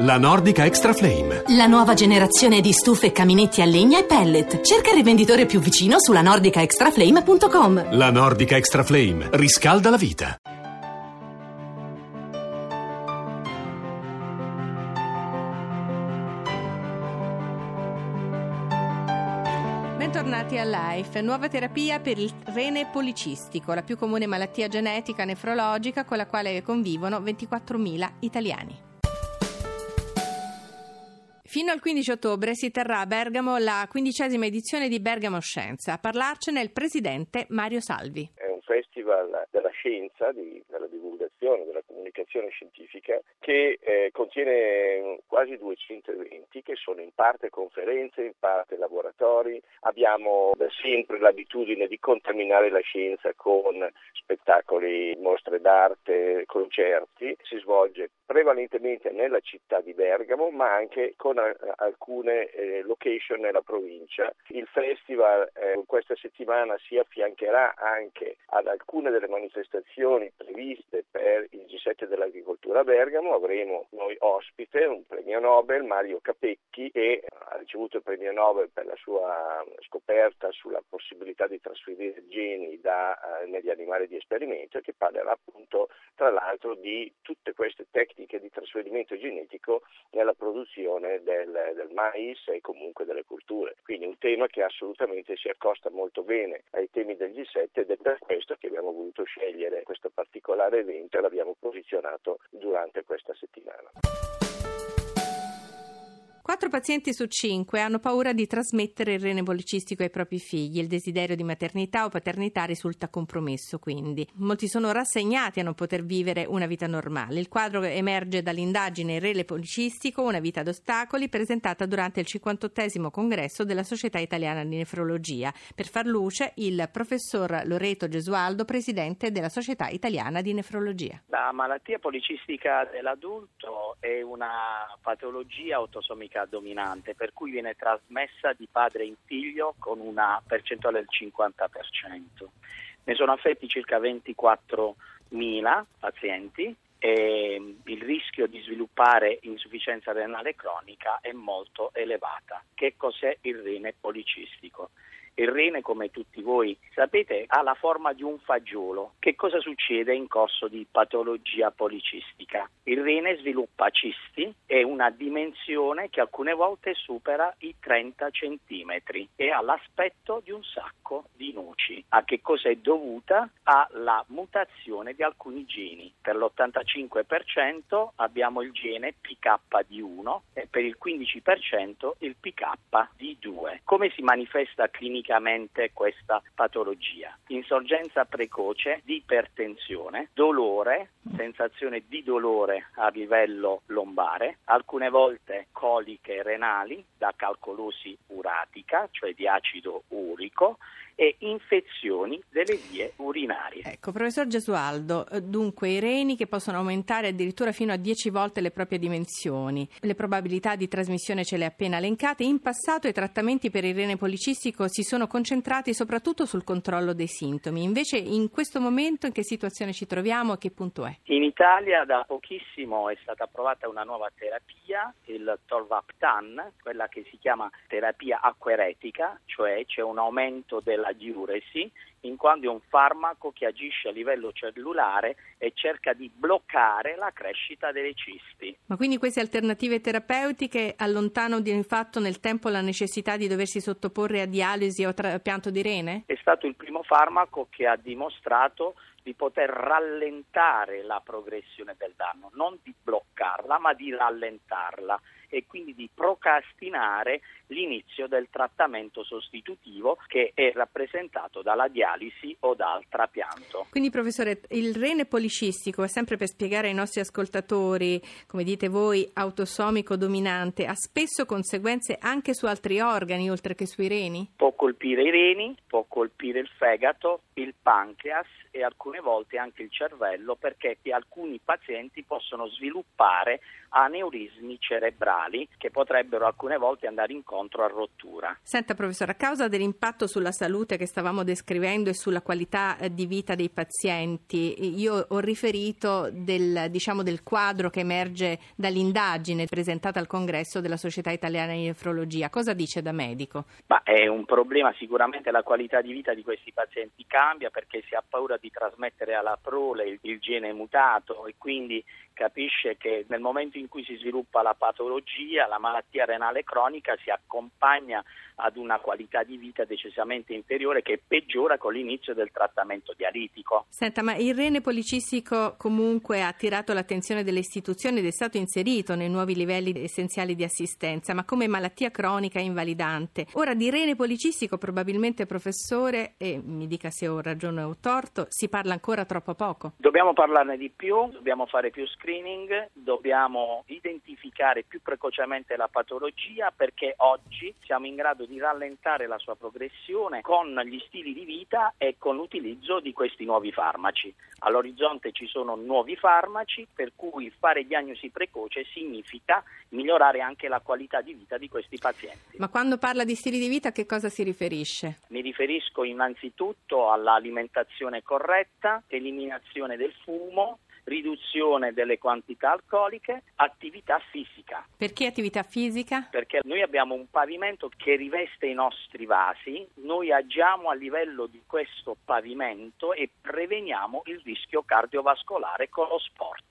La Nordica Extra Flame. La nuova generazione di stufe, caminetti a legna e pellet. Cerca il rivenditore più vicino sulla nordicaextraflame.com. La Nordica Extra Flame riscalda la vita. Bentornati a Life, nuova terapia per il rene policistico, la più comune malattia genetica nefrologica con la quale convivono 24.000 italiani. Fino al 15 ottobre si terrà a Bergamo la quindicesima edizione di Bergamo Scienza. A parlarcene il presidente Mario Salvi. È un festival della scienza, di, della divulgazione, della comunicazione scientifica che eh, contiene quasi 200 eventi che sono in parte conferenze, in parte laboratori. Abbiamo da sempre l'abitudine di contaminare la scienza con spettacoli, mostre d'arte, concerti. Si svolge prevalentemente nella città di Bergamo, ma anche con a, alcune eh, location nella provincia. Il festival eh, questa settimana si affiancherà anche ad alcune delle manifestazioni previste per il G7 dell'agricoltura a Bergamo. Avremo noi ospite un premio Nobel, Mario Capecchi, ha ricevuto il premio Nobel per la sua scoperta sulla possibilità di trasferire geni da, uh, negli animali di esperimento e che parlerà appunto tra l'altro di tutte queste tecniche di trasferimento genetico nella produzione del, del mais e comunque delle culture. Quindi un tema che assolutamente si accosta molto bene ai temi del G7 ed è per questo che abbiamo voluto scegliere questo particolare evento e l'abbiamo posizionato durante questa settimana. Quattro pazienti su cinque hanno paura di trasmettere il rene policistico ai propri figli. Il desiderio di maternità o paternità risulta compromesso, quindi. Molti sono rassegnati a non poter vivere una vita normale. Il quadro emerge dall'indagine Il rene policistico, una vita ad ostacoli, presentata durante il 58 congresso della Società Italiana di Nefrologia. Per far luce, il professor Loreto Gesualdo, presidente della Società Italiana di Nefrologia. La malattia policistica dell'adulto è una patologia autosomica dominante, per cui viene trasmessa di padre in figlio con una percentuale del 50%. Ne sono affetti circa 24.000 pazienti e il rischio di sviluppare insufficienza renale cronica è molto elevata. Che cos'è il rene policistico? Il rene, come tutti voi sapete, ha la forma di un fagiolo. Che cosa succede in corso di patologia policistica? Il rene sviluppa cisti e una dimensione che alcune volte supera i 30 centimetri e ha l'aspetto di un sacco di noci. A che cosa è dovuta? Alla mutazione di alcuni geni. Per l'85% abbiamo il gene PKD1 e per il 15% il PKD2. Come si manifesta clinicamente? Clinicamente questa patologia. Insorgenza precoce di ipertensione, dolore, sensazione di dolore a livello lombare, alcune volte coliche renali da calcolosi uratica, cioè di acido urico, e infezioni delle vie urinarie. Ecco, professor Gesualdo, eh, dunque i reni che possono aumentare addirittura fino a 10 volte le proprie dimensioni, le probabilità di trasmissione ce le ha appena elencate, in passato i trattamenti per il rene policistico si sono concentrati soprattutto sul controllo dei sintomi, invece in questo momento in che situazione ci troviamo e che punto è? In Italia da pochissimo è stata approvata una nuova terapia, il Tolvaptan, quella che si chiama terapia acqueretica, cioè c'è un aumento della la diuresi, in quanto è un farmaco che agisce a livello cellulare e cerca di bloccare la crescita delle cisti. Ma quindi queste alternative terapeutiche allontanano di fatto nel tempo la necessità di doversi sottoporre a dialisi o trapianto di rene? È stato il primo farmaco che ha dimostrato di poter rallentare la progressione del danno, non di bloccarla, ma di rallentarla e quindi di procrastinare l'inizio del trattamento sostitutivo che è rappresentato dalla dialisi o dal trapianto. Quindi professore, il rene policistico, sempre per spiegare ai nostri ascoltatori, come dite voi, autosomico dominante, ha spesso conseguenze anche su altri organi oltre che sui reni? Può colpire i reni, può colpire il fegato, il pancreas e alcune volte anche il cervello perché alcuni pazienti possono sviluppare aneurismi cerebrali che potrebbero alcune volte andare incontro a rottura. Senta professore, a causa dell'impatto sulla salute che stavamo descrivendo e sulla qualità eh, di vita dei pazienti, io ho riferito del, diciamo, del quadro che emerge dall'indagine presentata al congresso della Società Italiana di Nefrologia. Cosa dice da medico? Ma è un problema, sicuramente la qualità di vita di questi pazienti cambia perché si ha paura di trasmettere alla prole il, il gene mutato e quindi capisce che nel momento in cui si sviluppa la patologia, la malattia renale cronica si accompagna ad una qualità di vita decisamente inferiore che peggiora con l'inizio del trattamento dialitico. Senta, ma il rene policistico comunque ha attirato l'attenzione delle istituzioni ed è stato inserito nei nuovi livelli essenziali di assistenza, ma come malattia cronica invalidante. Ora di rene policistico probabilmente professore, e mi dica se ho ragione o torto, si parla ancora troppo poco. Dobbiamo parlarne di più, dobbiamo fare più screening, dobbiamo identificare più precocemente la patologia perché oggi siamo in grado di rallentare la sua progressione con gli stili di vita e con l'utilizzo di questi nuovi farmaci. All'orizzonte ci sono nuovi farmaci per cui fare diagnosi precoce significa migliorare anche la qualità di vita di questi pazienti. Ma quando parla di stili di vita a che cosa si riferisce? Mi riferisco innanzitutto all'alimentazione corretta, eliminazione del fumo, riduzione delle quantità alcoliche, attività fisica. Perché attività fisica? Perché noi abbiamo un pavimento che riveste i nostri vasi, noi agiamo a livello di questo pavimento e preveniamo il rischio cardiovascolare con lo sport.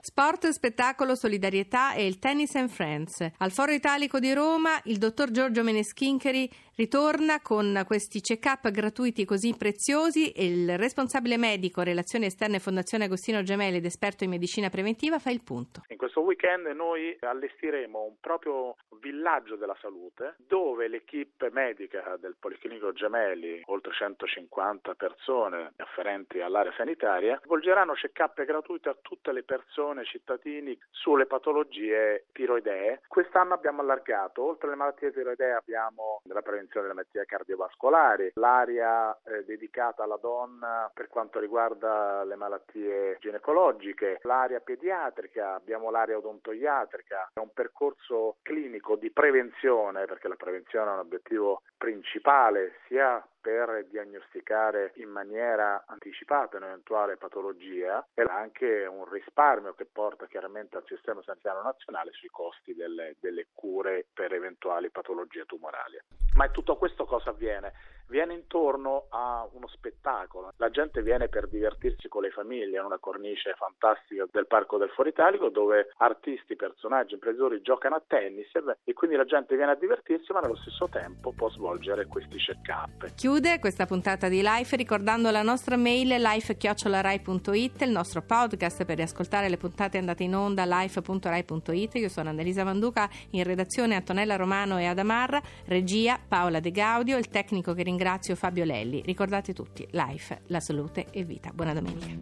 Sport, spettacolo, solidarietà e il Tennis and Friends. Al Foro Italico di Roma il dottor Giorgio Meneschincheri ritorna con questi check-up gratuiti così preziosi e il responsabile medico Relazioni Esterne Fondazione Agostino Gemelli ed esperto in medicina preventiva fa il punto. In questo weekend noi allestiremo un proprio villaggio della salute dove l'equipe medica del Policlinico Gemelli, oltre 150 persone afferenti all'area sanitaria, svolgeranno check-up gratuiti a tutte le persone, cittadini sulle patologie tiroidee. Quest'anno abbiamo allargato, oltre alle malattie tiroidee abbiamo la prevenzione prevenzione delle malattie cardiovascolari, l'area eh, dedicata alla donna per quanto riguarda le malattie ginecologiche, l'area pediatrica, abbiamo l'area odontoiatrica, è un percorso clinico di prevenzione perché la prevenzione è un obiettivo principale sia per diagnosticare in maniera anticipata un'eventuale patologia e anche un risparmio che porta chiaramente al sistema sanitario nazionale sui costi delle, delle cure per eventuali patologie tumorali. Ma tutto questo cosa avviene? viene intorno a uno spettacolo. La gente viene per divertirsi con le famiglie in una cornice fantastica del Parco del Foro Italico dove artisti, personaggi, imprenditori giocano a tennis e quindi la gente viene a divertirsi ma nello stesso tempo può svolgere questi check-up. Chiude questa puntata di Life ricordando la nostra mail life.rai.it, il nostro podcast per riascoltare le puntate andate in onda life.rai.it. Io sono Annalisa Manduca, in redazione Antonella Romano e Adamarra, regia Paola De Gaudio, il tecnico che ringrazio Fabio Lelli. Ricordate tutti, Life, la salute e vita. Buona domenica.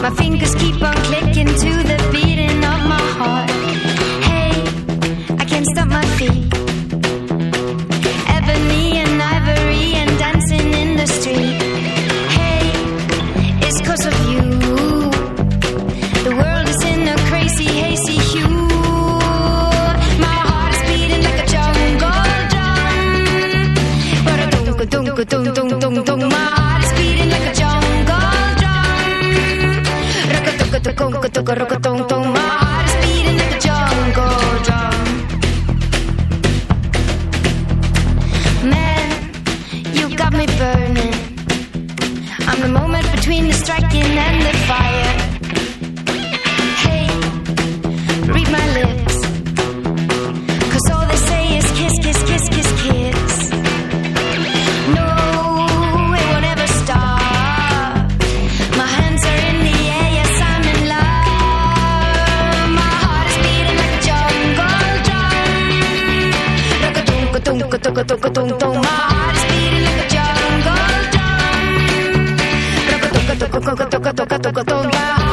My fingers keep on clicking to the dum dum dum dum My heart is beating like a jungle drum. Rock a rock a My heart is beating like a jungle drum. Man, you got me burning. I'm the moment between the striking and the fire. toca, toca, tum, tum. My heart is beating like a jungle drum. Toca, toca, toca, toca, toca, toca, toca, tum.